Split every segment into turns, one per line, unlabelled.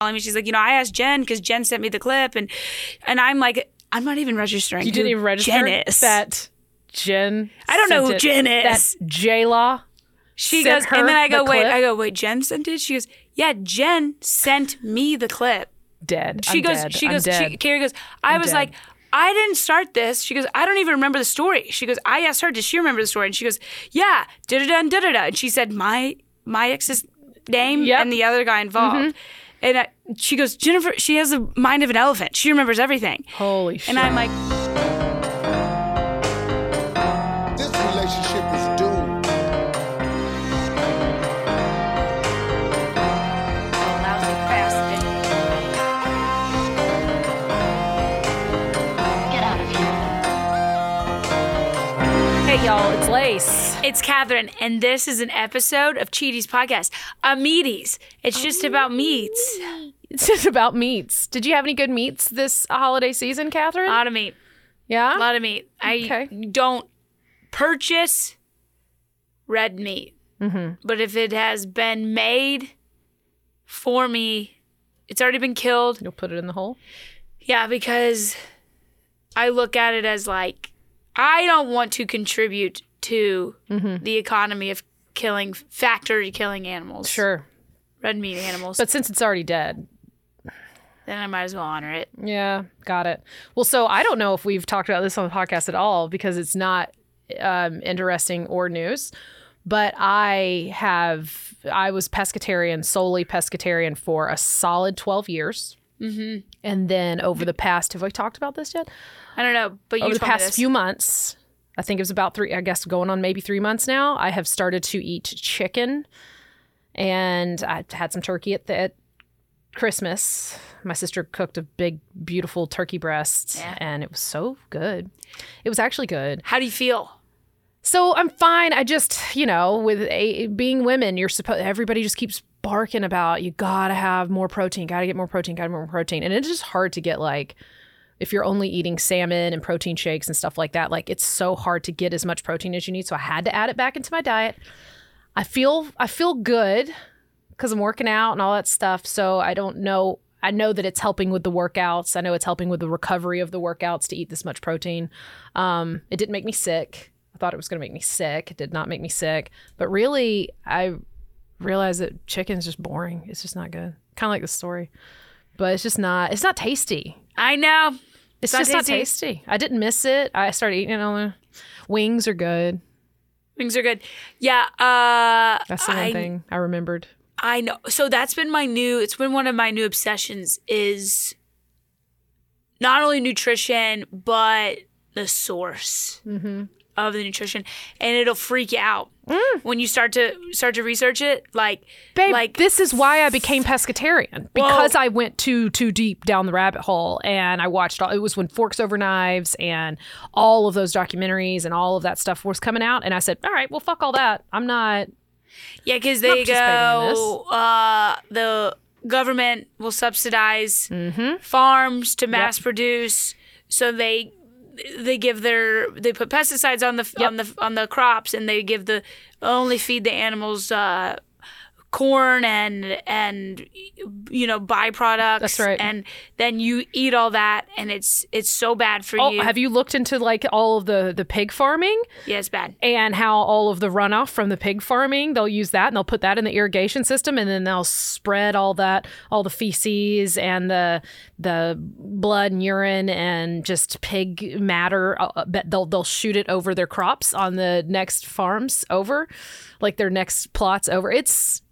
calling me. She's like, you know, I asked Jen because Jen sent me the clip, and and I'm like, I'm not even registering.
You didn't even register
Jen is.
that Jen.
I don't know who
it.
Jen is.
That J Law.
she goes, and then I go,
the
wait,
clip?
I go, wait, Jen sent it. She goes, yeah, Jen sent me the clip.
Dead.
She
I'm
goes,
dead.
she goes, she. Carrie goes, I
I'm
was
dead.
like, I didn't start this. She goes, I don't even remember the story. She goes, I asked her, does she remember the story? And she goes, yeah, da da da da da. And she said my my ex's name
Yep. Mm-hmm.
and the other guy involved. And I, she goes, Jennifer, she has the mind of an elephant. She remembers everything.
Holy shit.
And I'm like,
This relationship is doomed.
lousy bastard.
Get out of here.
hey, y'all, it's Lace.
It's Katherine, and this is an episode of Cheaties Podcast, a meaties. It's just about meats.
It's just about meats. Did you have any good meats this holiday season,
Katherine?
A
lot of meat.
yeah.
A lot of meat. I
Okay.
don't purchase red meat.
Mm-hmm.
But if it has been made for me, it's already been killed.
You'll put it in the hole.
Yeah, because I look at it as like, I don't want to contribute to
Mm-hmm.
the economy of killing, factory killing animals.
Sure.
Red meat animals.
But since it's already dead,
then I might as well honor it.
Yeah, got it. Well, so I don't know if we've talked about this on the podcast at all because it's not um, interesting or news. But I have, I was pescatarian, solely pescatarian for a solid 12 years. Mm-hmm. And then over the past, have we talked about this yet?
I don't know, but you
over the past few months, I think it was about three, I guess going on maybe three months now, I have started to eat chicken. And I had some turkey at, the, at Christmas. My sister cooked a big, beautiful turkey breast,
Yeah.
and it was so good. It was actually good.
How do you feel?
So I'm fine. I just, you know, with a, being women, you're supposed, everybody just keeps barking about you gotta have more protein, gotta get more protein, gotta get more protein. And it's just hard to get like, if you're only eating salmon and protein shakes and stuff like that, like it's so hard to get as much protein as you need. So I had to add it back into my diet. I feel, I feel good because I'm working out and all that stuff. So I don't know. I know that it's helping with the workouts. I know it's helping with the recovery of the workouts to eat this much protein. Um, it didn't make me sick. I thought it was going to make me sick. It did not make me sick. But really, I realized that chicken's just boring. It's just not good. Kind of like the story, but it's just not. It's not tasty.
I know.
It's,
not
just not
tasty.
tasty. I didn't miss it. I started eating it on the wings are good.
Wings are good. Yeah. Uh,
That's the one
I,
thing I remembered.
I know. So that's been my new. It's been one of my new obsessions. Is not only nutrition but the source
Mm-hmm.
of the nutrition, and it'll freak you out when you start to start to research it. Like,
Mm. Babe,
like
this is why I became pescatarian because
Whoa.
I went too too deep down the rabbit hole and I watched all. It was when Forks Over Knives and all of those documentaries and all of that stuff was coming out, and I said, "All right, well, fuck all that. I'm not."
Yeah, because they go, uh, the government will subsidize
Mm-hmm.
farms to mass produce, so they they give their they put pesticides on the on the on the crops, and they give the only feed the animals uh, corn and and you know byproducts.
That's right.
And then you eat all that, and it's it's so bad for
Oh,
you.
have you looked into like all of the the pig farming?
yeah, it's bad.
and how all of the runoff from the pig farming they'll use that and they'll put that in the irrigation system and then they'll spread all that all the feces and the the blood and urine and just pig matter uh, but they'll they'll shoot it over their crops on the next farms over like their next plots over it's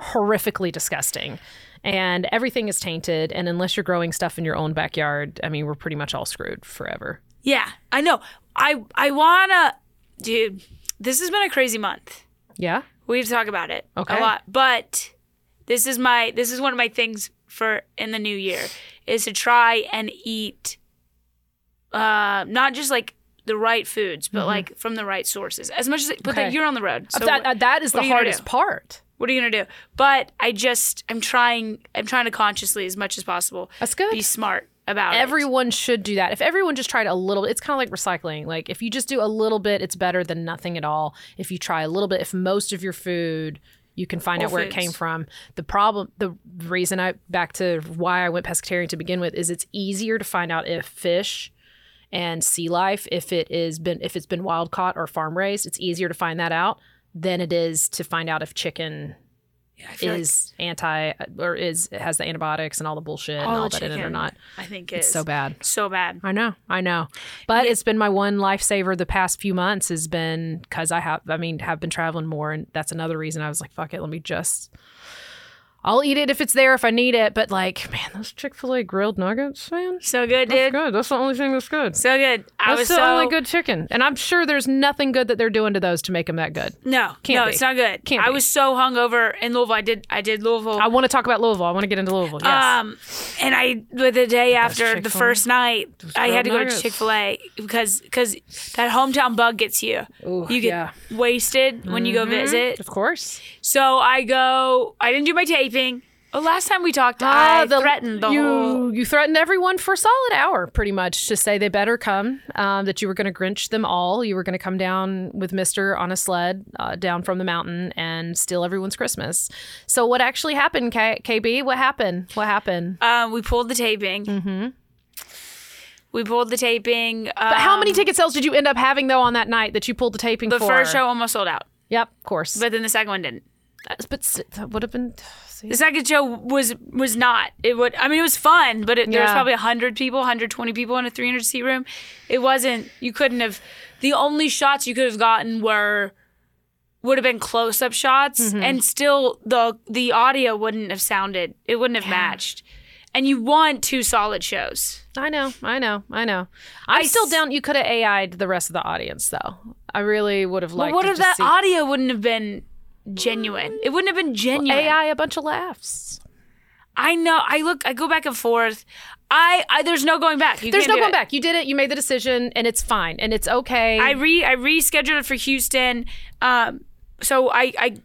horrifically disgusting and everything is tainted and unless you're growing stuff in your own backyard i mean we're pretty much all screwed forever
Yeah, I know. I I wanna, dude. This has been a crazy month.
yeah
We have to talk about it
Okay.
a lot. But this is my this is one of my things for in the new year is to try and eat uh not just like the right foods, but like from the right sources. As much as but
Mm-hmm. Okay.
you're on the road. So
that,
what,
that is the
are you gonna
hardest part
what are you gonna do? But I just I'm trying I'm trying to consciously as much as possible
That's good.
be smart about it.
Everyone should do that. If everyone just tried a little, it's kind of like recycling. Like if you just do a little bit, it's better than nothing at all. If you try a little bit, if most of your food You can find out where it came from. The problem, the reason I back to why I went pescatarian to begin with is it's easier to find out if fish and sea life, if it is been if it's been wild caught or farm raised, it's easier to find that out than it is to find out if chicken
I feel like
is anti uh, or is has the antibiotics and all the bullshit and
all
all
the
that in it or not.
I think
It's so bad.
So bad.
I know, I know. But it's been my one lifesaver the past few months has been because I have, I mean, have been traveling more. And that's another reason I was like, fuck it, let me just, I'll eat it if it's there, if I need it. But like, man, those Chick fil A grilled nuggets, man.
So good,
That's
dude.
good. That's the only thing that's good.
So good. I
That's
was
the
so
only good chicken. And I'm sure there's nothing good that they're doing to those to make them that good.
No,
Can't
no,
be.
it's not good.
Can't
I
be.
was so hungover in Louisville. I did. I did Louisville.
I want to talk about Louisville. I want to get into Louisville. Yes.
Um, and I with the day after the first night, I had to go to. Chick Fil A because because that hometown bug gets you.
Ooh,
you get
yeah. Mm-hmm.
wasted when you go visit.
of course.
So I go. I didn't do my taping. Oh, last time we talked, I threatened the
Ah, you,
whole.
You threatened everyone for a solid hour, pretty much, to say they better come. Um, that you were going to Grinch them all. You were going to come down with Mister on a sled uh, down from the mountain and steal everyone's Christmas. So what actually happened, K- KB? What happened? What happened?
Um, we pulled the taping. Mm-hmm. We pulled the taping.
But how
um,
many ticket sales did you end up having though on that night that you pulled the taping
The
for?
first show almost sold out,
Yep, of course. But
then the second one didn't.
But that would have been. see.
The second show was was not. It would. I mean, it was fun, but it, there was
Yeah.
probably hundred people, 120 people in a 300 seat room. It wasn't. You couldn't have. The only shots you could have gotten were would have been close up shots,
Mm-hmm.
and still the the audio wouldn't have sounded. It wouldn't have matched. And you want two solid shows.
I know, I know, I know. I'm
I
still
s-
down. You could have AI'd the rest of the audience, though. I really would have liked.
what if that
see
audio wouldn't have been genuine? It wouldn't have been genuine.
AI a bunch of laughs?
I know. I look. I go back and forth. I. I there's no going back. You
There's no going
it.
back. You did it. You made the decision, and it's fine, and it's okay.
I re I rescheduled it for Houston. Um, so I I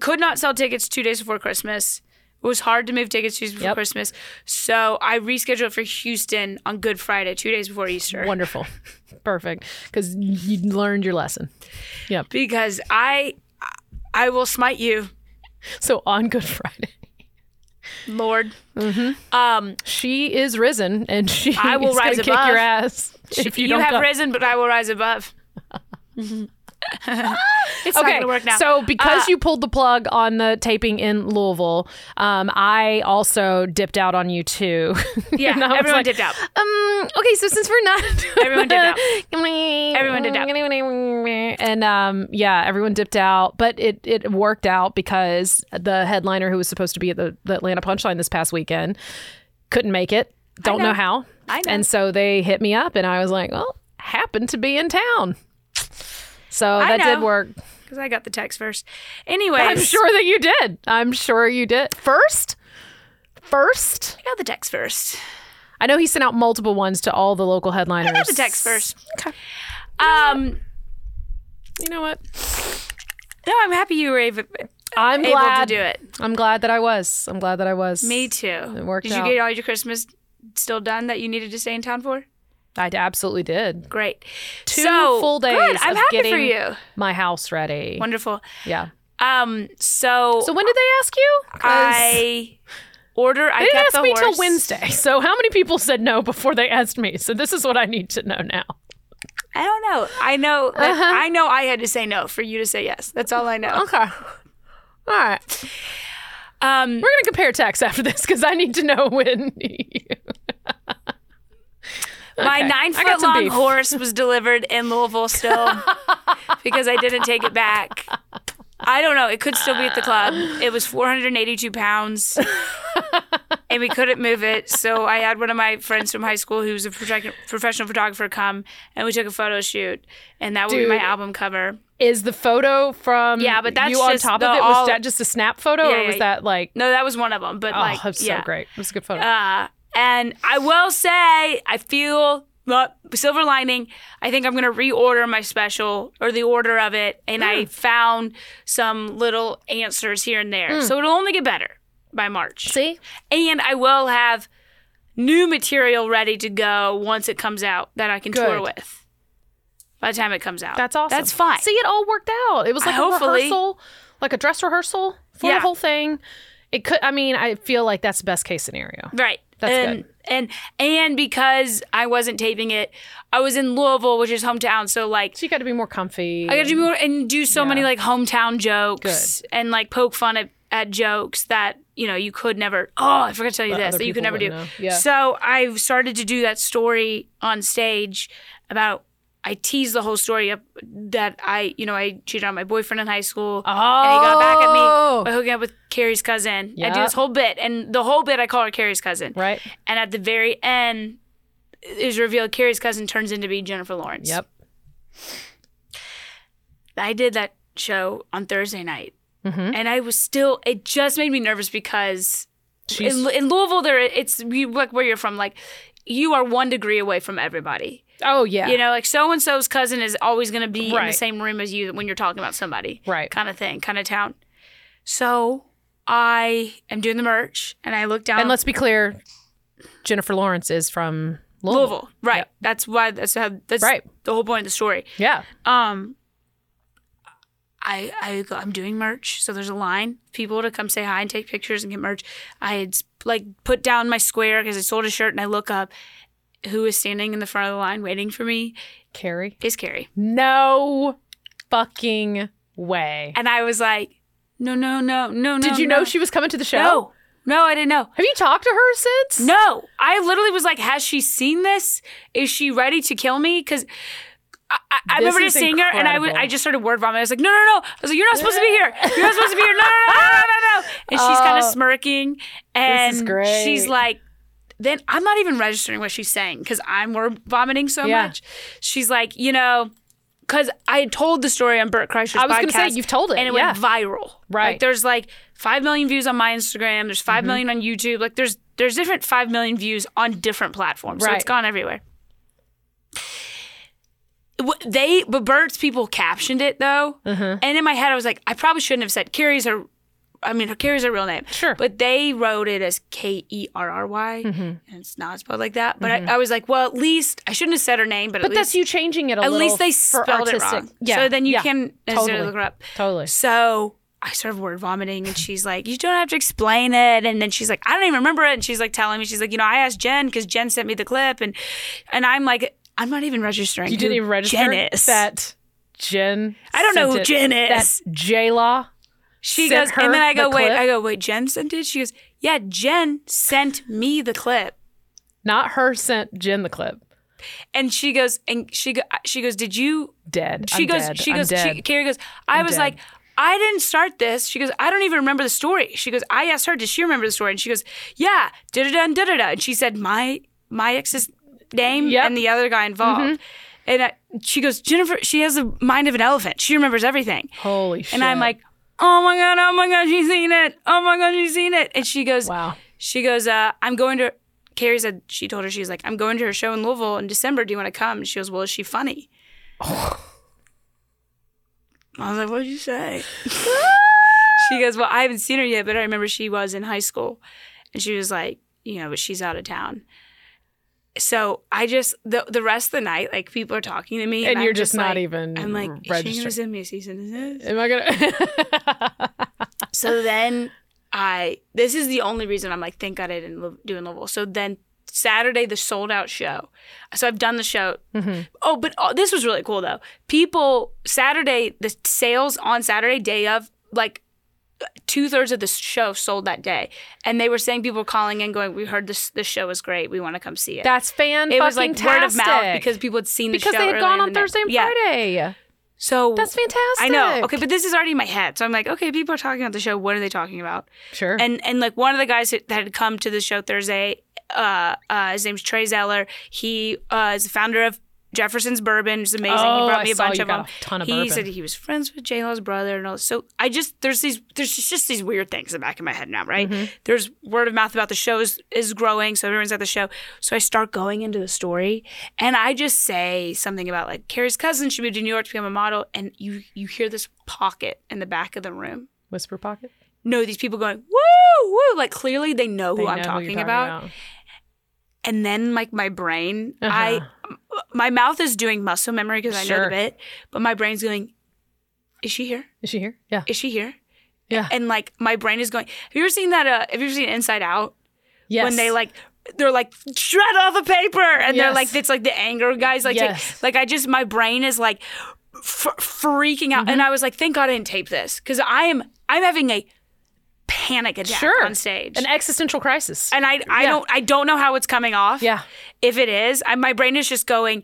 could not sell tickets two days before Christmas. It was hard to move tickets two days before
Yep.
Christmas. So I rescheduled for Houston on Good Friday, two days before Easter.
Wonderful, perfect, because you learned your lesson. Yep.
Because I I will smite you,
So on Good Friday,
Lord. Mm-hmm.
Um, she is risen, and she
I will rise
kick
above.
your ass if you,
You, have
come.
risen, but I will rise above. it's not
Okay,
gonna work now.
so because
Uh,
you pulled the plug on the taping in Louisville, um, I also dipped out on you too.
yeah,
And I was
everyone
like,
dipped out.
Um. Okay. So since we're not,
Everyone dipped out.
Everyone
Everyone dipped out.
And um, yeah, everyone dipped out, but it it worked out because the headliner who was supposed to be at the, the Atlanta Punchline this past weekend couldn't make it. Don't know.
know.
how.
I know.
And so they hit me up, and I was like, well, happened to be in town. So
I
that did work.
Because I got the text first. Anyways,
I'm sure that you did. I'm sure you did. First, first.
I got the text first.
I know he sent out multiple ones to all the local headliners.
I got the text first.
Okay.
Um,
You know what?
no, I'm happy you were able,
I'm
able
glad
to do it.
I'm glad that I was. I'm glad that I was.
Me too.
It worked
Did you
out.
get all your Christmas still done that you needed to stay in town for?
I absolutely did.
Great.
Two
so,
full days
Good. I'm
of
happy
getting
for you.
my house ready.
Wonderful.
Yeah.
Um. So,
So when did they ask you?
I order. I
they didn't ask me
horse.
till Wednesday. So how many people said no before they asked me? So this is what I need to know now.
I don't know. I know. That,
Uh-huh.
I know. I had to say no for you to say yes. That's all I know.
Okay. All right.
Um.
We're gonna compare texts after this because I need to know when.
My nine foot long
beef.
horse was delivered in Louisville still because I didn't take it back. I don't know. It could still be at the club. It was 482 pounds and we couldn't move it. So I had one of my friends from high school who's a professional photographer come and we took a photo shoot. And that would be my album cover.
Is the photo from
Yeah, but that's
you on top
the
of it? Was
all-
that just a snap photo,
Yeah,
or was
yeah.
that like?
No, that was one of them. But
Oh,
like,
that's
yeah.
so great. It was a good photo.
Uh, and I will say, I feel uh, silver lining. I think I'm going to reorder my special or the order of it. And I
Hmm.
found some little answers here and there. So it'll only get better by March.
See,
And I will have new material ready to go once it comes out that I can tour with by the time it comes out.
that's awesome.
That's fine.
See, it all worked out. It was like a
Hopefully.
rehearsal like a dress rehearsal for
Yeah.
the whole thing. It could. I mean, I feel like that's the best case scenario.
Right.
That's
and,
good.
And and because I wasn't taping it, I was in Louisville, which is hometown. So like
So you got to be more comfy.
I got to do more and do so many like hometown jokes and like poke fun at, at jokes that you know you could never. Oh, I forgot to tell you
That
this that you could never do.
know. Yeah.
So I started to do that story on stage about. I teased the whole story up that I, you know, I cheated on my boyfriend in high school, Oh. and he got back at
Oh.
me by hooking up with Carrie's cousin. I do this whole bit, and the whole bit I call her Carrie's cousin.
Right.
And at the very end, is revealed Carrie's cousin turns into be Jennifer Lawrence.
Yep.
I did that show on Thursday night,
Mm-hmm.
and I was still. It just made me nervous because in, in Louisville, there it's you, like where you're from, like you are one degree away from everybody.
Oh yeah.
You know, like so and so's cousin is always going to be in the same room as you when you're talking about somebody,
Right.
Kind of thing, kind of town. So I am doing the merch, and I look down.
and let's be clear, Jennifer Lawrence is from Louisville.
Louisville, right?
Yep.
That's why. That's how. That's
Right.
the whole point of the story.
Yeah.
Um, I I go, I'm doing merch, so there's a line people to come say hi and take pictures and get merch. I had like put down my square because I sold a shirt, and I look up. Who is standing in the front of the line waiting for me?
Carrie.
Is Carrie,
No fucking way.
and I was like, no, no, no, no, no.
Did you
no.
know she was coming to the show?
No, no, I didn't know.
Have you talked to her since?
No, I literally was like, has she seen this? Is she ready to kill me? Because I, I, I remember just seeing her, and I, w-. I just started word vomiting. I was like, no, no, no. I was like, you're not supposed to be here. You're not supposed to be here. No, no, no, no, no, no. And she's kind of
Oh.
smirking, and she's like, then I'm not even registering what she's saying because I'm vomiting so
Yeah.
much. She's like, you know. Because I had told the story on Bert Kreischer's
I was gonna say, you've told it,
and it
yeah.
went viral.
Right.
Like there's like five million views on my Instagram. There's
Mm-hmm.
5 million on YouTube. Like there's there's different five million views on different platforms. So
Right.
it's gone everywhere. They but Bert's people captioned it though,
Mm-hmm.
and in my head I was like, I probably shouldn't have said Carrie's her. I mean, her Carrie's her real name.
Sure. Mm-hmm.
But they wrote it as K E R R Y, and it's not spelled like that. But I, I was like, well, at least I shouldn't have said her name. But,
But
at
that's you changing it a
at least they spelled it
artistic.
wrong.
Yeah.
So then you
yeah.
can necessarily
Totally.
look her up.
Totally.
So I started word vomiting, and she's like, "You don't have to explain it." And then she's like, "I don't even remember it." And she's like telling me, she's like, "You know, I asked Jen because Jen sent me the clip," and and I'm like, I'm not even registering.
You didn't even register
Jen is.
that Jen.
I don't know who
it-
Jen is.
That J Law.
She goes, and then I go,
the
"Wait,"
clip?
I go, "Wait, Jen sent it?" She goes, "Yeah, Jen sent me the clip."
Not her sent Jen the clip.
And she goes, and she go, she goes, "Did you
Dead.
she
I'm
goes
dead.
she goes she, carrie goes i was
dead.
like i didn't start this she goes i don't even remember the story she goes i asked her does she remember the story and she goes yeah da da da da da da and she said my my ex's name
Yep.
and the other guy involved mm-hmm. and I, she goes jennifer she has the mind of an elephant she remembers everything
Holy shit.
and i'm like oh my god oh my god she's seen it oh my god she's seen it and she goes
wow.
she goes, uh, I'm going to. Carrie said she told her she's like, I'm going to her show in Louisville in December. Do you want to come? And she goes, Well, is she funny? I was like, What'd you say? she goes, Well, I haven't seen her yet, but I remember she was in high school, and she was like, you know, but she's out of town. So I just the the rest of the night, like people are talking to me,
And
I'm
you're just not
like-
even
I'm like, is she
registering.
gonna send me a cease and desist?
Am I gonna?
So then I, this is the only reason I'm like, thank God I didn't live, do in Louisville. So then Saturday, the sold out show. So I've done the show. Mm-hmm. Oh, but oh, this was really cool though. People, Saturday, the sales on Saturday, day of, like two thirds of the show sold that day. And they were saying people were calling in going, we heard this, this show is great. We want to come see it.
That's fan.
it was like word of mouth because people had seen the show.
because
show
they had gone on. Thursday and
Yeah.
Friday.
So
That's fantastic.
I know. Okay, but this is already in my head. So I'm like, okay, people are talking about the show. What are they talking about?
Sure.
And and like one of the guys that had come to the show Thursday, uh, uh, his name's Trey Zoeller. He uh, is the founder of Jefferson's Bourbon. is amazing.
Oh,
he brought
I
me a
saw
bunch
you
of
got
them.
a ton of
he
bourbon.
said he was friends with J Law's brother and all. So I just there's these there's just, these weird things in the back of my head now, right?
Mm-hmm.
There's word of mouth about the show is, is growing, so everyone's at the show. So I start going into the story, and I just say something about like Carrie's cousin should move to New York to become a model, and you you hear this pocket in the back of the room
Whisper pocket.
no, these people going woo woo, like clearly they know who
They
I'm talking,
you're
about. And then like my brain, I
Uh-huh.
My mouth is doing muscle memory because I know the bit, but my brain's going, is she here?
Is she here? Yeah.
Is she here?
Yeah.
And like my brain is going. Have you ever seen that? Uh, have you ever seen Inside Out?
yes.
When they like. They're like shred all the paper, and they're like it's like the anger guys like take-
Yes.
like I just my brain is like f- freaking out,
Mm-hmm.
and I was like, thank God I didn't tape this because I am I'm having a panic attack
sure
on stage,
an existential crisis.
and I I
Yeah.
don't I don't know how it's coming off.
Yeah.
If it is, I, my brain is just going.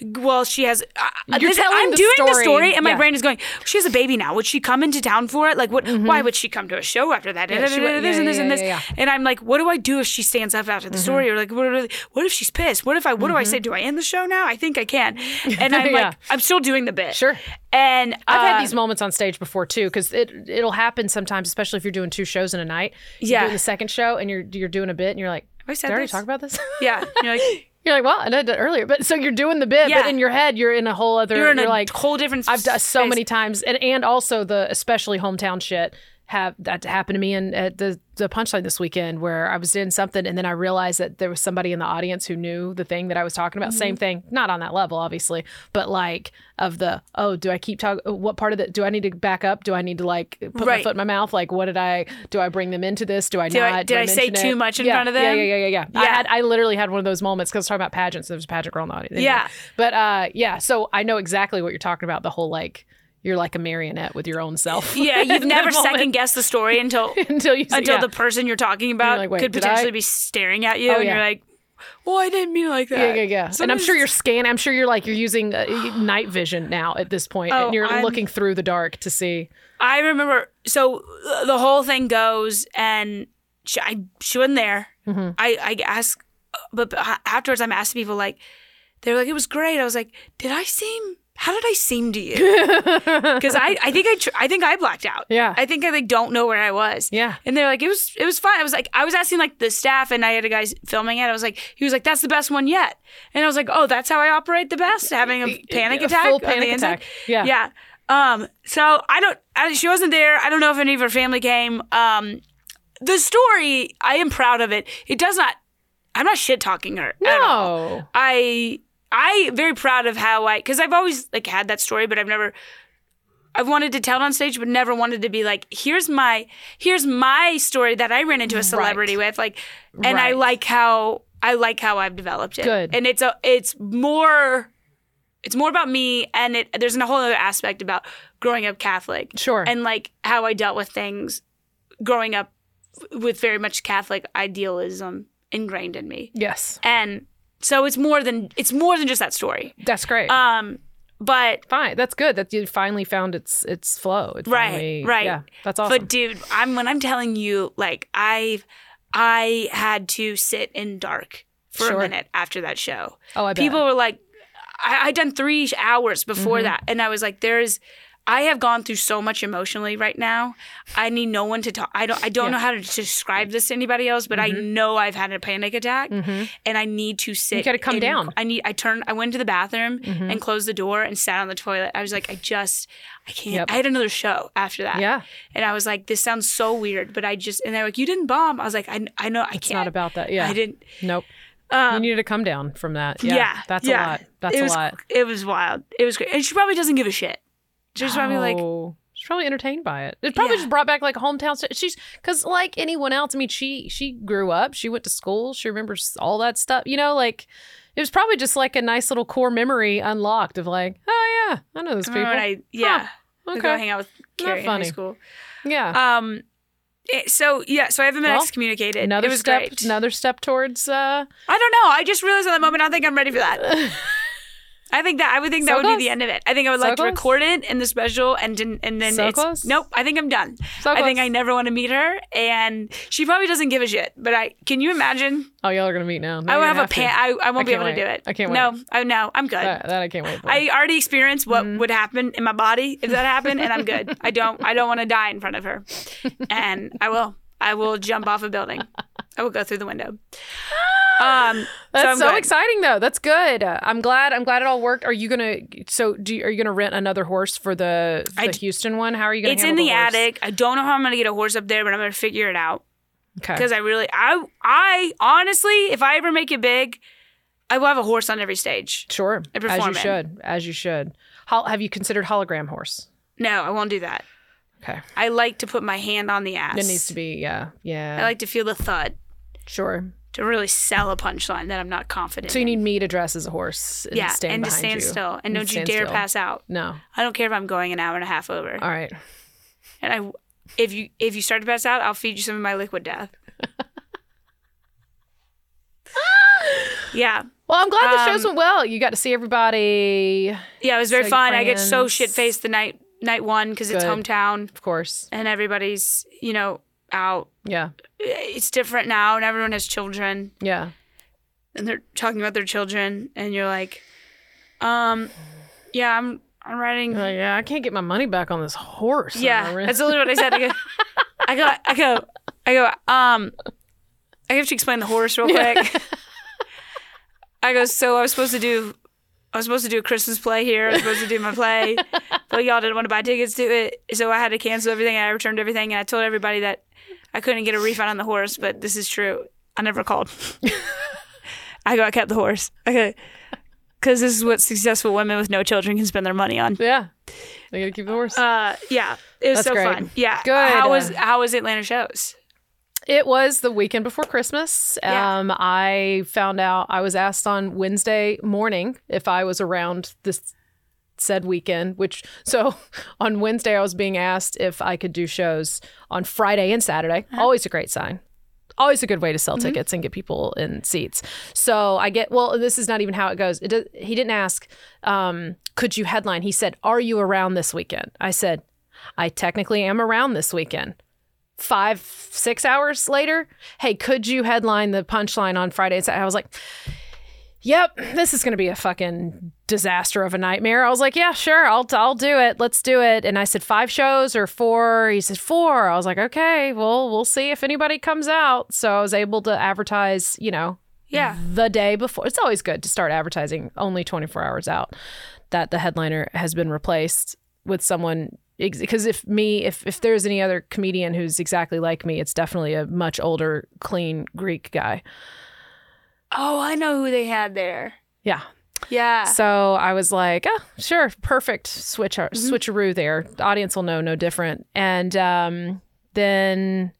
Well, she has. Uh,
You're
this-
telling
I'm
the
doing the
story.
story, and my
Yeah.
brain is going. She has a baby now. Would she come into town for it? Like, what? Why would she come to a show after that?
Mm-hmm. Yeah, she would-
this
yeah,
and this
yeah,
and this.
yeah, Mm-hmm. yeah.
And I'm like, what do I do if she stands up after the story? Or like, what, what if she's pissed? What if I? What do I say? Do I end the show now? I think I can. And I'm
Mm-hmm. Yeah.
like, I'm still doing the bit.
Sure.
And
I've had
uh,
these moments on stage before too, because it it'll happen sometimes, especially if you're doing two shows in a night. You're
Yeah.
doing the second show and you're you're doing a bit, and you're like,
I said
did I already talk about this?
Yeah. You're like,
you're like, well, I did it earlier, but so you're doing the bit,
Yeah.
but in your head, you're in a whole other.
you're in a
like,
whole different.
I've done so
space.
many times, and and also the especially hometown shit have that happened to me in at the the punchline this weekend where I was doing something and then I realized that there was somebody in the audience who knew the thing that I was talking about.
Mm-hmm.
Same thing, not on that level, obviously, but like of the oh, do I keep talking? What part of it do I need to back up? Do I need to like put my foot in my mouth? Like, what did I? Do I bring them into this? Do I
I-
not?
did
Do
I say
mention
too much in
Yeah,
front of them?
yeah, yeah, yeah, yeah. I
Yeah.
had I literally had one of those moments because I was talking about pageants. There was a pageant girl in the audience. Anyway.
Yeah.
But uh, yeah, so I know exactly what you're talking about. The whole like you're like a marionette with your own self.
Yeah, you've never second guessed the story until
until you
until
yeah.
the person you're talking about
like,
could potentially
I-
be staring at you,
Oh,
and
yeah.
you're like, "Well, I didn't mean like that."
yeah, yeah, yeah. And I'm sure you're scanning. I'm sure you're like you're using uh, night vision now at this point,
Oh,
and you're
I'm-
looking through the dark to see.
I remember. So uh, the whole thing goes, and she, I, she wasn't there.
Mm-hmm.
I, I asked, but but afterwards, I'm asking people like, they're like, it was great. I was like, did I seem? How did I seem to you? Because I, I think I, tr- I think I blacked out.
Yeah.
I think I like don't know where I was.
Yeah.
And they're like, it was, it was fine. I was like, I was asking like the staff, and I had a guy filming it. I was like, he was like, that's the best one yet. And I was like, oh, that's how I operate the best, having a panic
A
attack.
full panic attack. Yeah.
Yeah. Um. So I don't. I, she wasn't there. I don't know if any of her family came. Um. The story. I am proud of it. It does not. I'm not shit talking her. At all.
No.
I. I very proud of how I because I've always like had that story, but I've never. I've wanted to tell it on stage, but never wanted to be like, here's my here's my story that I ran into a celebrity with, like, and I like how I like how I've developed it.
Good.
and it's a it's more it's more about me and it there's a whole other aspect about growing up catholic
Sure.
and like how i dealt with things growing up with very much catholic idealism ingrained in me
Yes,
and so it's more than it's more than just that story
that's great.
um but
Fine, that's good. That you finally found its its flow. It
right
finally-
right
Yeah, that's awesome.
but dude i'm when i'm telling you like i've i had to sit in dark for
Sure.
a minute after that show
oh, I bet.
people were like I, I done three hours before
Mm-hmm.
that and i was like there's i have gone through so much emotionally right now i need no one to talk i don't i don't know how to describe this to anybody else but i know i've had a panic attack and i need to sit
Mm-hmm. gotta come
in-
down.
i need i turned i went to the bathroom
Mm-hmm.
and closed the door and sat on the toilet i was like i just i can't
Yep.
i had another show after that
Yeah.
and i was like this sounds so weird but i just and they're like you didn't bomb i was like i, I know i
it's
can't
not about that. Yeah,
i didn't
Nope. you needed to come down from that. Yeah,
yeah,
that's
yeah.
a lot. That's
it
a lot.
It was wild. It was great. And she probably doesn't give a shit. She's probably like,
Oh, she's probably entertained by it. It probably
Yeah.
just brought back like hometown. st- She's because like anyone else. I mean, she she grew up. She went to school. She remembers all that stuff. You know, like it was probably just like a nice little core memory unlocked of like, oh yeah, I know those people.
"Remember when I, yeah, I go
okay.
hang out with Carrie in high
funny.
school.
yeah.
Um, it- so yeah, so I haven't been
Well,
excommunicated.
another
it was
step.
great.
Another step towards. uh
I don't know. I just realized at that moment. I don't think I'm ready for that. I think that I would think that
So
would
close.
be the end of it. I think I would
So
like to record it in the special and then and then
So
it's
close.
nope. I think I'm done.
So
I think. I never want to meet her, and she probably doesn't give a shit. But I can you imagine?
Oh, y'all are gonna meet now. Now
I will have
gonna
a pan. I, I won't be
can't
able to do it.
I can't
No,
wait.
I no, I'm good.
That, that I can't wait for.
I already experienced what
Mm-hmm.
would happen in my body if that happened, and I'm good. I don't. I don't want to die in front of her, and I will. I will jump off a building. I will go through the window. Um,
That's
I'm
so, exciting, though. That's good. Uh, I'm glad. I'm glad it all worked. Are you gonna? So, do you, are you gonna rent another horse for the, the
I-
Houston one? How are you gonna?
It's in
handle
the attic. I don't know how I'm gonna get a horse up there, but I'm gonna figure it out
Okay.
because I really, I, I honestly, if I ever make it big, I will have a horse on every stage.
Sure. As you should. As you should. Hol- have you considered hologram horse?
No, I won't do that.
Okay.
I like to put my hand on the ass.
It needs to be, yeah. Yeah.
I like to feel the thud
sure.
To really sell a punchline that I'm not confident.
So you
in.
need me to dress as a horse and
yeah,
stand
and to stand
you.
still, and don't you dare
still.
pass out.
No.
I don't care if I'm going an hour and a half over.
All right.
And I, if you if you start to pass out, I'll feed you some of my liquid death. yeah,
Well, I'm glad the shows
Um,
went well. You got to see everybody,
yeah, it was very fun. I get so shit faced the night night one because it's hometown
of course.
and everybody's you know out.
Yeah.
It's different now, and everyone has children,
Yeah.
and they're talking about their children, and you're like, um, yeah, I'm I'm writing.
Uh, yeah, I can't get my money back on this horse.
Yeah, that's literally what I said. I go, I go, I go, I go. Um, I have to explain the horse real quick. I go. So I was supposed to do, I was supposed to do a Christmas play here. I was supposed to do my play, but y'all didn't want to buy tickets to it, so I had to cancel everything. I returned everything, and I told everybody that I couldn't get a refund on the horse. But this is true. I never called. I go. I kept the horse. Okay. Because this is what successful women with no children can spend their money on.
yeah. They got to keep the horse.
Uh, yeah, it was
That's
so
great.
fun. Yeah,
Good.
How was how was Atlanta shows?
It was the weekend before Christmas.
Yeah.
Um, I found out I was asked on Wednesday morning if I was around this said weekend, which so on Wednesday I was being asked if I could do shows on Friday and Saturday. Always a great sign. Always a good way to sell tickets and get people in seats. So I get well. This is not even how it goes. It does, he didn't ask, um, "Could you headline?" He said, "Are you around this weekend?" I said, "I technically am around this weekend." five, six hours later, hey, could you headline the punchline on Friday? And Saturday? I was like, yep, this is going to be a fucking disaster of a nightmare. I was like, yeah, sure, I'll, I'll do it. Let's do it. And I said, five shows or four? He said, four. I was like, okay, well, we'll see if anybody comes out. So I was able to advertise, you know,
Yeah,
the day before. It's always good to start advertising only 24 hours out that the headliner has been replaced with someone because if me if if there's any other comedian who's exactly like me, it's definitely a much older, clean Greek guy.
Oh, I know who they had there.
Yeah.
Yeah.
So I was like, oh, sure, perfect switch switcheroo there. The audience will know no different. And um, then,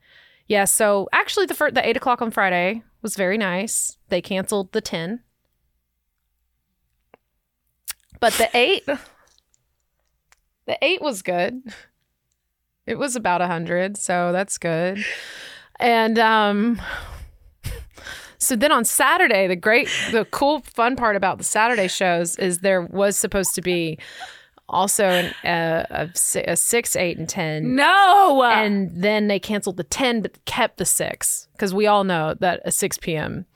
yeah. So actually, the first, the eight o'clock on Friday was very nice. They canceled the ten, but the eight, the eight was good. It was about a hundred, so that's good. And um, so then on Saturday, the great, the cool, fun part about the Saturday shows is there was supposed to be also an, uh, a, a six, eight, and ten.
no.
And then they canceled the 10, but kept the six because we all know that a 6 p.m.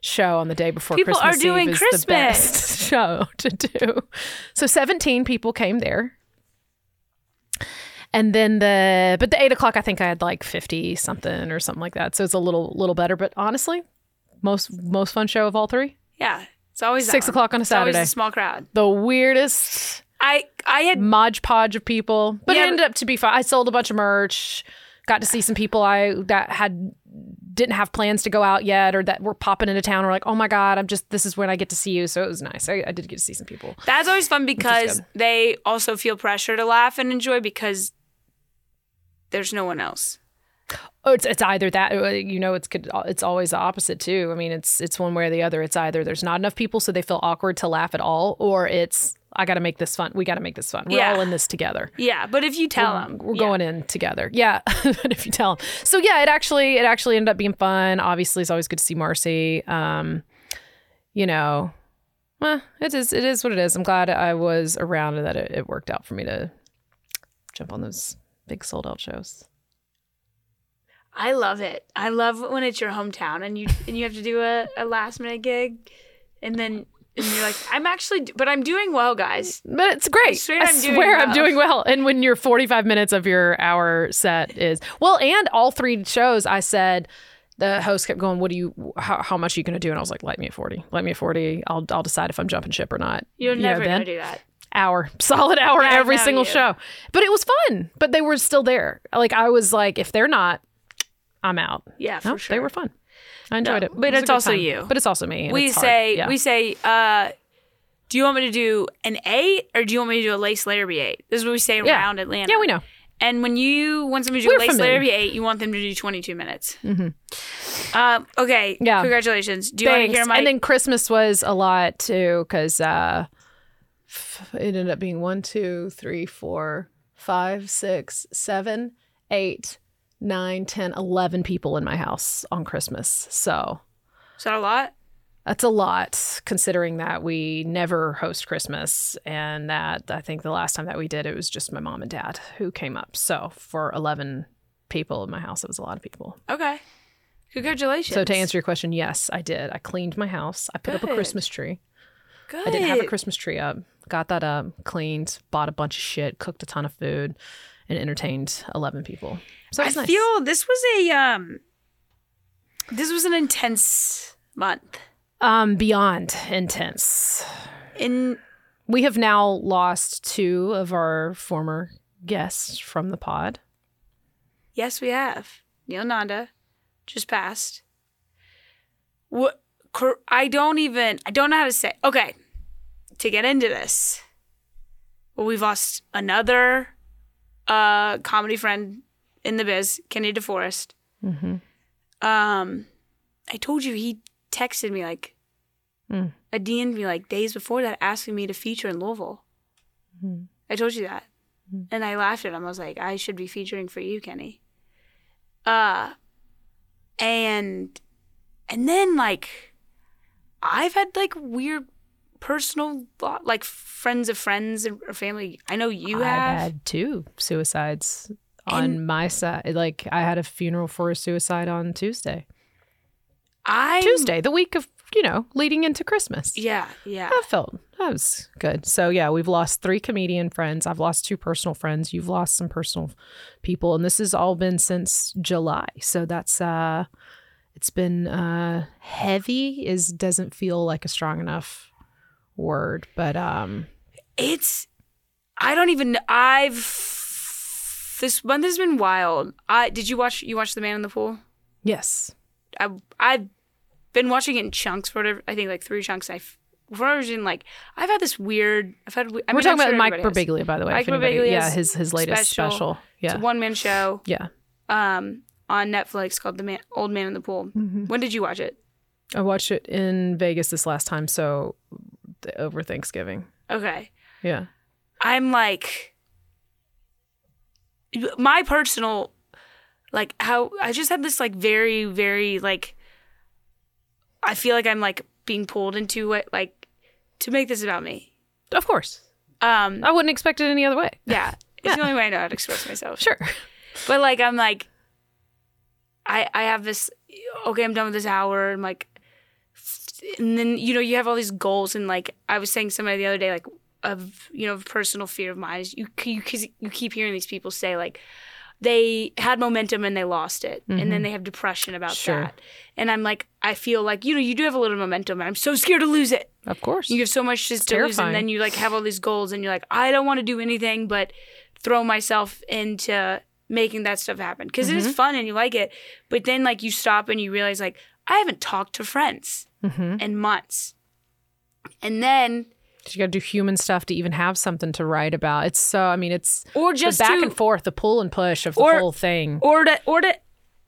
show on the day before
People
Christmas
are doing
Eve is
Christmas.
the best show to do. So 17 people came there. And then the but the eight o'clock I think I had like fifty something or something like that. So it's a little little better. But honestly, most most fun show of all three.
yeah, it's always
Six o'clock on a
It's always
Saturday.
a small crowd.
The weirdest
I I had
modge podge of people, but
Yeah,
it ended up to be fun. I sold a bunch of merch, got to see some people I that had didn't have plans to go out yet or that were popping into town. Were like, oh my god, I'm just this is when I get to see you. So it was nice. I, I did get to see some people.
that's always fun because they also feel pressure to laugh and enjoy because there's no one else.
Oh, it's it's either that uh, you know it's could it's always the opposite too. I mean, it's it's one way or the other. It's either there's not enough people so they feel awkward to laugh at all, or it's I got to make this fun. We got to make this fun. We're
Yeah.
all in this together.
Yeah, but if you tell them,
We're going in together. Yeah, but if you tell them. So yeah, it actually it actually ended up being fun. Obviously, it's always good to see Marcy. Um, you know, well, it is it is what it is. I'm glad I was around and that it, it worked out for me to jump on those big sold out shows.
I love it. I love when it's your hometown and you and you have to do a, a last minute gig, and then and you're like, I'm actually, but I'm doing well, guys.
But it's great. I
swear I'm doing
swear I'm
well.
doing well. And when your 45 minutes of your hour set is well, and all three shows, I said the host kept going, "What do you? How, how much are you going to do?" And I was like, "Light me at 40. Light me at 40. I'll I'll decide if I'm jumping ship or not."
You're
You know,
never
Ben?
gonna do that.
hour, solid hour
Yeah,
every single
you.
show. But it was fun. But they were still there. Like I was like, if they're not, I'm out.
Yeah, for
No,
sure.
they were fun. I enjoyed
No,
it.
but
It
it's also
time.
you.
But it's also me.
we say
Yeah.
we say, uh, do you want me to do an eight or do you want me to do a lace Larrabee eight? This is what we say
Yeah.
around Atlanta.
Yeah, we know.
And when you want somebody to do
We're
a lace
familiar.
layer of eight, you want them to do 22 minutes. Mm-hmm. Um, okay.
Yeah.
Congratulations. Do you want to
Thanks.
hear my?
and then Christmas was a lot too, because uh, it ended up being one, two, three, four, five, six, seven, eight, nine, ten, eleven people in my house on Christmas. So
Is that a lot?
that's a lot, considering that we never host Christmas, and that I think the last time that we did, it was just my mom and dad who came up. So for eleven people in my house, it was a lot of people.
Okay. Congratulations.
So to answer your question, yes, I did. I cleaned my house. I put up a Christmas tree.
Good.
I didn't have a Christmas tree up. Got that up, cleaned, bought a bunch of shit, cooked a ton of food, and entertained eleven people. So
I
nice.
feel this was a um. This was an intense month.
um beyond intense.
In
We have now lost two of our former guests from the pod.
yes, we have Neel Nanda, just passed. What? I don't even. I don't know how to say. Okay, to get into this, well, we've lost another uh comedy friend in the biz, Kenny DeForest.
Mm-hmm.
Um, I told you he texted me like
Mm.
a DM'd me like days before that asking me to feature in Louisville.
Mhm.
I told you that. And I laughed at him. I was like, I should be featuring for you, Kenny. Uh and and then like I've had like weird personal like friends of friends or family. I know you
I've
have.
had two suicides on
And-
my side. Like I had a funeral for a suicide on Tuesday.
I
Tuesday, the week of you know leading into Christmas.
Yeah, yeah.
That felt that was good. So yeah, we've lost three comedian friends. I've lost two personal friends. You've lost some personal people, and this has all been since July. So that's uh, it's been uh heavy. Is doesn't feel like a strong enough word, but um,
It's I don't even I've this month has been wild. I did you watch you watch The Man in the Pool?
yes,
I I've been watching it in chunks for whatever I think like three chunks. I for whatever reason like I've had this weird I've had I mean,
we're talking
I'm
about
sure
Mike. Birbiglia, by the way.
Mike Birbiglia's
yeah, his his latest
special.
special.
It's a one man show
yeah.
um on Netflix called The Man Old Man in the Pool.
Mm-hmm.
When did you watch it?
I watched it in Vegas this last time, so over Thanksgiving.
Okay.
Yeah.
I'm like my personal like how I just had this like very very like I feel like I'm like being pulled into it like to make this about me.
Of course.
Um
I wouldn't expect it any other way.
yeah, it's the only way I know how to express myself.
Sure.
But like I'm like I I have this okay, I'm done with this hour I'm like and then you know you have all these goals and like I was saying to somebody the other day like of you know personal fear of mine is you you you keep hearing these people say like they had momentum and they lost it and then they have depression about
Sure.
that and I'm like I feel like you know you do have a little momentum and I'm so scared to lose it
Of course.
you have so much just to lose, and then you like have all these goals, and you're like, I don't want to do anything but throw myself into making that stuff happen because
Mm-hmm.
it is fun and you like it. But then like you stop and you realize like I haven't talked to friends
Mhm.
in months, and then
you got to do human stuff to even have something to write about. It's so, I mean, it's
or
the
just
back
to,
and forth, the pull and push of the
Or-
whole thing.
or to or to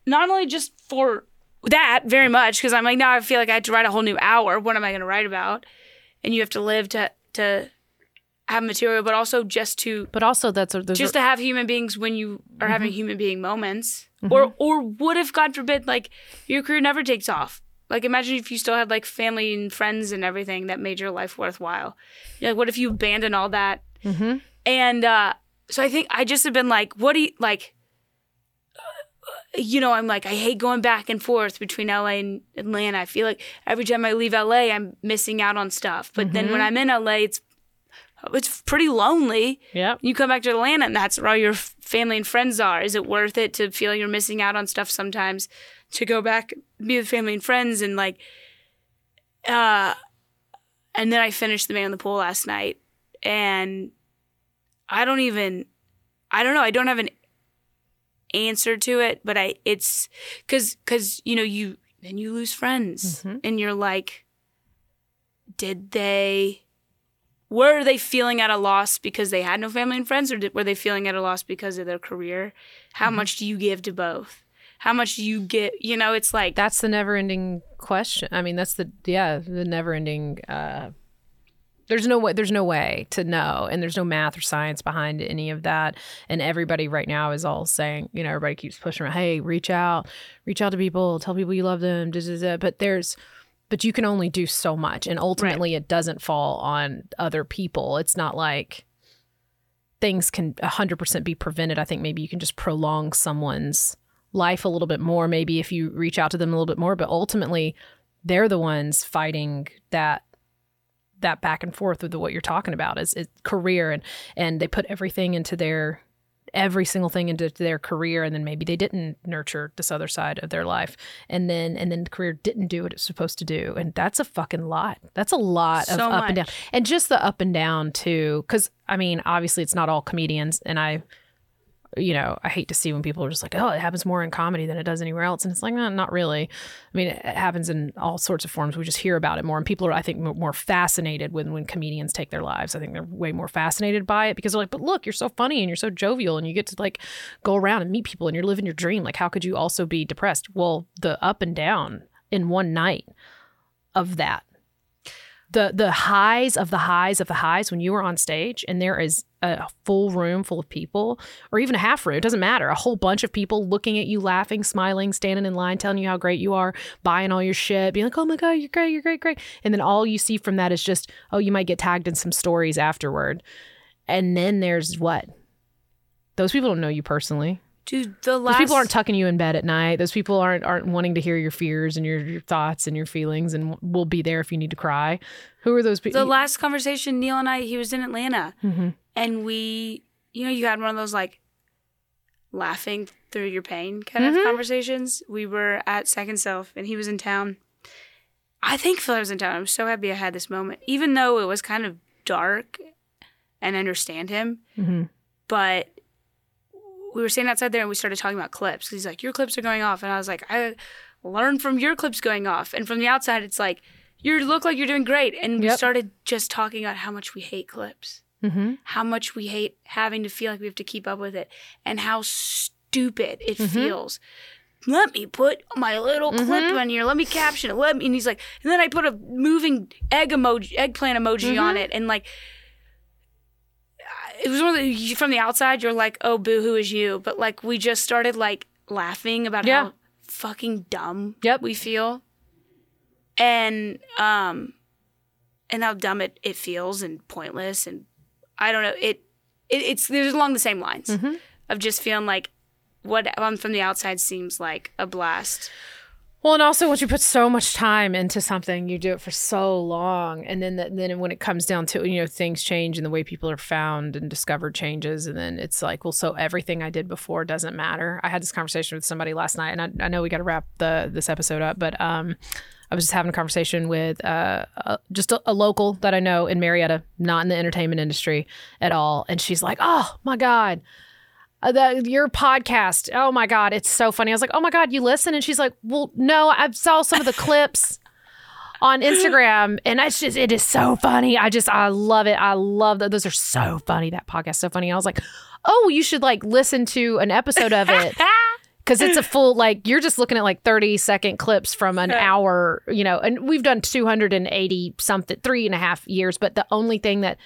not only just for that very much because I'm like now I feel like I have to write a whole new hour. What am I going to write about? And you have to live to to have material, but also just to
But also, that's a,
just to have human beings when you are
Mm-hmm.
having human being moments or or what if god forbid like your career never takes off. Like imagine if you still had like family and friends and everything that made your life worthwhile. Like what if you abandon all that?
Mhm.
and uh so i think i just have been like what do you like you know i'm like i hate going back and forth between la and atlanta. I feel like every time i leave la i'm missing out on stuff. But then
Mm-hmm.
when i'm in la it's it's pretty lonely
yeah.
you come back to Atlanta and that's where all your family and friends are. Is it worth it to feel you're missing out on stuff sometimes to go back, be with family and friends and like, uh, and then I finished The Man in the Pool last night and I don't even, I don't know, I don't have an answer to it, but I, it's cause, cause, you know, you, then you lose friends
Mhm.
and you're like, did they, were they feeling at a loss because they had no family and friends, or did, were they feeling at a loss because of their career? How
Mm-hmm.
much do you give to both? How much do you get? You know, it's like
That's the never ending question. I mean, that's the yeah, the never ending uh there's no way there's no way to know and there's no math or science behind any of that and everybody right now is all saying you know everybody keeps pushing around, hey reach out reach out to people tell people you love them da, da, da. but there's but you can only do so much and ultimately it doesn't fall on other people. It's not like things can 100% be prevented. I think maybe you can just prolong someone's life a little bit more maybe if you reach out to them a little bit more but ultimately they're the ones fighting that that back and forth with what you're talking about is, is career and and they put everything into their every single thing into their career and then maybe they didn't nurture this other side of their life and then and then the career didn't do what it's supposed to do. And that's a fucking lot. That's a lot of
So
up and down. and just the up and down too because i mean obviously it's not all comedians and i you know i hate to see when people are just like oh it happens more in comedy than it does anywhere else. And it's like no, not really. I mean it happens in all sorts of forms. We just hear about it more and people are i think more fascinated when when comedians take their lives. I think they're way more fascinated by it because they're like but look you're so funny and you're so jovial and you get to like go around and meet people and you're living your dream. Like how could you also be depressed? Well the up and down in one night of that the the highs of the highs of the highs when you are on stage and there is a full room full of people or even a half room it doesn't matter. A whole bunch of people looking at you laughing smiling standing in line telling you how great you are buying all your shit being like oh my god you're great you're great great. And then all you see from that is just oh you might get tagged in some stories afterward. And then there's what? Those people don't know you personally
dude, the
those people aren't tucking you in bed at night. Those people aren't aren't wanting to hear your fears and your, your thoughts and your feelings and will be there if you need to cry. Who are those people?
the last conversation Neel and I he was in Atlanta
Mhm.
and we you know you had one of those like laughing through your pain kind
Mm-hmm.
of conversations. We were at Second Self and he was in town. I think Phil was in town. I'm so happy I had this moment, even though it was kind of dark and understand him.
Mhm.
But we were standing outside there and we started talking about clips. He's like, Your clips are going off. And I was like, I learned from your clips going off. And from the outside, it's like, You look like you're doing great. And we
Yep.
started just talking about how much we hate clips
Mhm.
how much we hate having to feel like we have to keep up with it and how stupid it
Mm-hmm.
feels. Let me put my little clip on here. Let me caption it. Let me. And he's like, and then I put a moving egg emoji, eggplant emoji on
Mm-hmm.
it, and like, it was one of the you- from the outside. You're like, oh, boo, who is you? But like, we just started like laughing about
Yeah.
how fucking dumb
Yep.
we feel, and um, and how dumb it, it feels and pointless and I don't know it, it it's there's along the same lines
Mm-hmm.
of just feeling like what um, from the outside seems like a blast.
Well, and also once you put so much time into something, you do it for so long, and then the, then when it comes down to you know things change and the way people are found and discovered changes, and then it's like, well, so everything I did before doesn't matter. I had this conversation with somebody last night, and I, I know we got to wrap the this episode up, but um, I was just having a conversation with uh, just a, a local that I know in Marietta, not in the entertainment industry at all, and she's like, oh my god uh, the, your podcast. Oh my God, it's so funny. I was like, oh my God, you listen? And she's like, well, no, I saw some of the clips on Instagram and it's just, it is so funny. I just, I love it. I love that. Those are so funny. That podcast so funny. I was like, oh, you should like listen to an episode of it. Cause it's a full, like, you're just looking at like 30 second clips from an hour, you know, and we've done 280 something, three and a half years. But the only thing that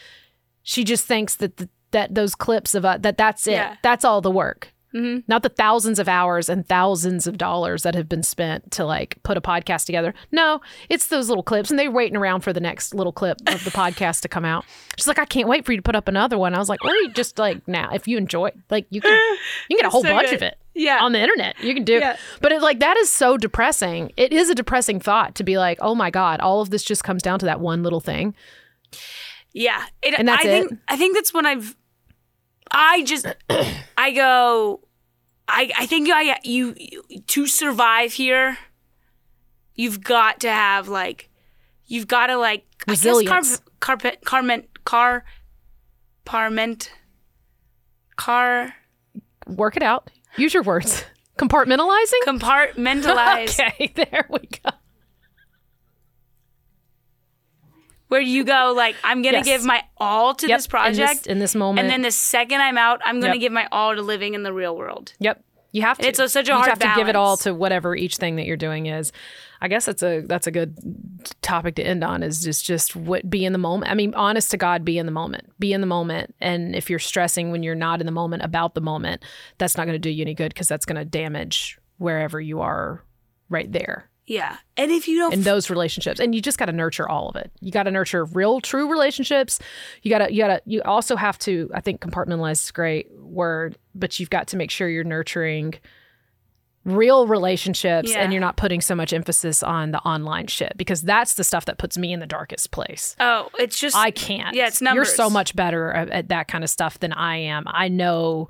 she just thinks that the, that those clips of uh, that that's it.
Yeah.
That's all the work.
Mm-hmm.
Not the thousands of hours and thousands of dollars that have been spent to like put a podcast together. No, it's those little clips, and they're waiting around for the next little clip of the podcast to come out. She's like, I can't wait for you to put up another one. I was like, or you just like now, if you enjoy, like you can, you can get a whole
so
bunch
good.
of it
Yeah.
on the internet. You can do,
Yeah.
but it like that is so depressing. It is a depressing thought to be like, oh my god, all of this just comes down to that one little thing.
Yeah, it,
And that's
I think
it?
I think that's when I've I just I go I I think I you, to survive here you've got to have like you've got to like
Resilience.
Car, carpet carment car parment car
Work it out. Use your words. Compartmentalizing.
compartmentalize
Okay, there we go.
Where you go like I'm gonna
Yes.
give my all to
Yep,
this
in
project
this- in this moment.
and then the second I'm out, I'm gonna
Yep.
give my all to living in the real world.
Yep. You have to.
It's a- such a
you
hard You
have to give it all to whatever each thing that you're doing is. I guess that's a that's a good topic to end on. Is just just what be in the moment. I mean, honest to God, be in the moment. Be in the moment. And if you're stressing when you're not in the moment about the moment, that's not going to do you any good because that's going to damage wherever you are right there
Yeah, and if you don't
in those relationships and you just got to nurture all of it you got to nurture real true relationships you got to you got to you also have to i think compartmentalize is a great word but you've got to make sure you're nurturing real relationships
Yeah.
and you're not putting so much emphasis on the online shit because that's the stuff that puts me in the darkest place
oh, it's just
I can't.
Yeah, it's
not
You're
so much better at, at that kind of stuff than I am. I know,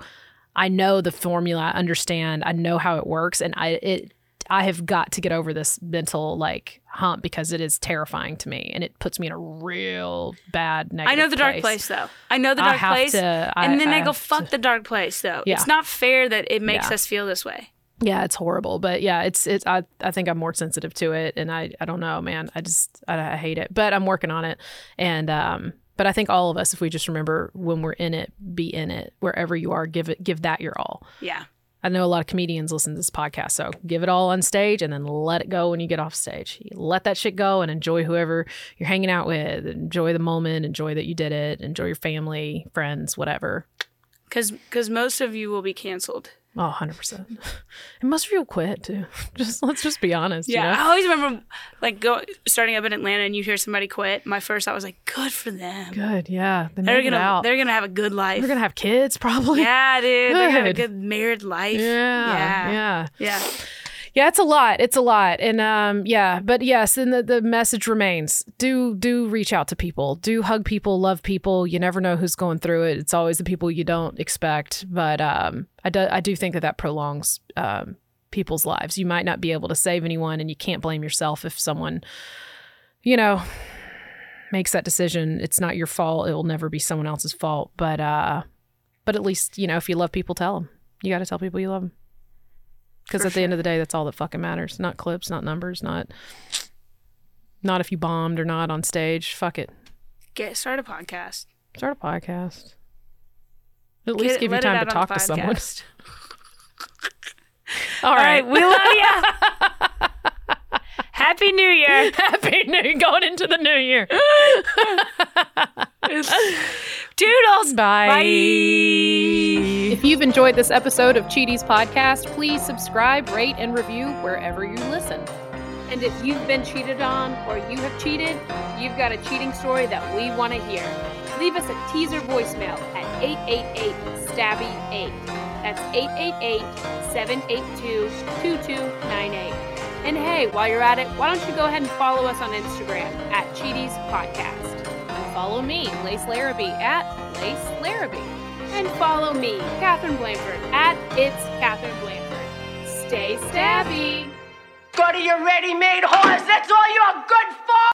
I know the formula. I understand. I know how it works, and I it. I have got to get over this mental like hump because it is terrifying to me, and it puts me in a real bad negative.
I know the dark place though. I know the dark place,
to- I-
and then
I
I, go fuck the dark place though.
Yeah.
It's not fair that it makes
Yeah.
us feel this way.
Yeah, it's horrible, but yeah, it's it's. I I think I'm more sensitive to it, and I I don't know, man. I just I, I hate it, but I'm working on it, and um. But I think all of us, if we just remember when we're in it, be in it wherever you are. Give it, give that your all.
Yeah.
I know a lot of comedians listen to this podcast, so give it all on stage and then let it go when you get off stage. You let that shit go and enjoy whoever you're hanging out with. Enjoy the moment. Enjoy that you did it. Enjoy your family, friends, whatever.
Because most of you will be canceled.
Oh, 100%. And most of you quit too. Just let's just be honest. you
Yeah,
know?
I always remember like go starting up in Atlanta and you hear somebody quit. My first thought was like, good for them.
Good. Yeah. They
They're gonna they're gonna have a good life.
They're going to have kids probably.
yeah, dude. They're gonna have a
Good.
good married life.
Yeah.
Yeah.
Yeah.
Yeah.
Yeah, it's a lot. It's a lot. And um yeah, but yes, and the, the message remains. Do do reach out to people. Do hug people, love people. You never know who's going through it. It's always the people you don't expect, but um I do I do think that that prolongs um people's lives. You might not be able to save anyone and you can't blame yourself if someone you know makes that decision. It's not your fault. It will never be someone else's fault, but uh but at least, you know, if you love people, tell them. You got to tell people you love them. Because at the end of the day, that's all that fucking matters. Not clips, not numbers, not not if you bombed or not on stage. Fuck it.
Get start a podcast.
Start a podcast. At
Get
least
it-
give you time to talk to someone. All
All
right.
right, we love you. Happy New Year.
Happy New Year. Going into the new year.
Toodles.
Bye.
Bye.
If you've enjoyed this episode of Cheaties Podcast, please subscribe, rate, and review wherever you listen.
And if you've been cheated on or you have cheated, you've got a cheating story that we want to hear. Leave us a teaser voicemail at 888 Stabby 8. That's 888 782 2298. And hey, while you're at it, why don't you go ahead and follow us on Instagram at Cheaties Podcast. And follow me, Lace Larrabee, at Lace Larrabee. And follow me, Katherine Blanford, at It's Katherine Blanford. Stay stabby!
Go to your ready-made horse. That's all you're good for.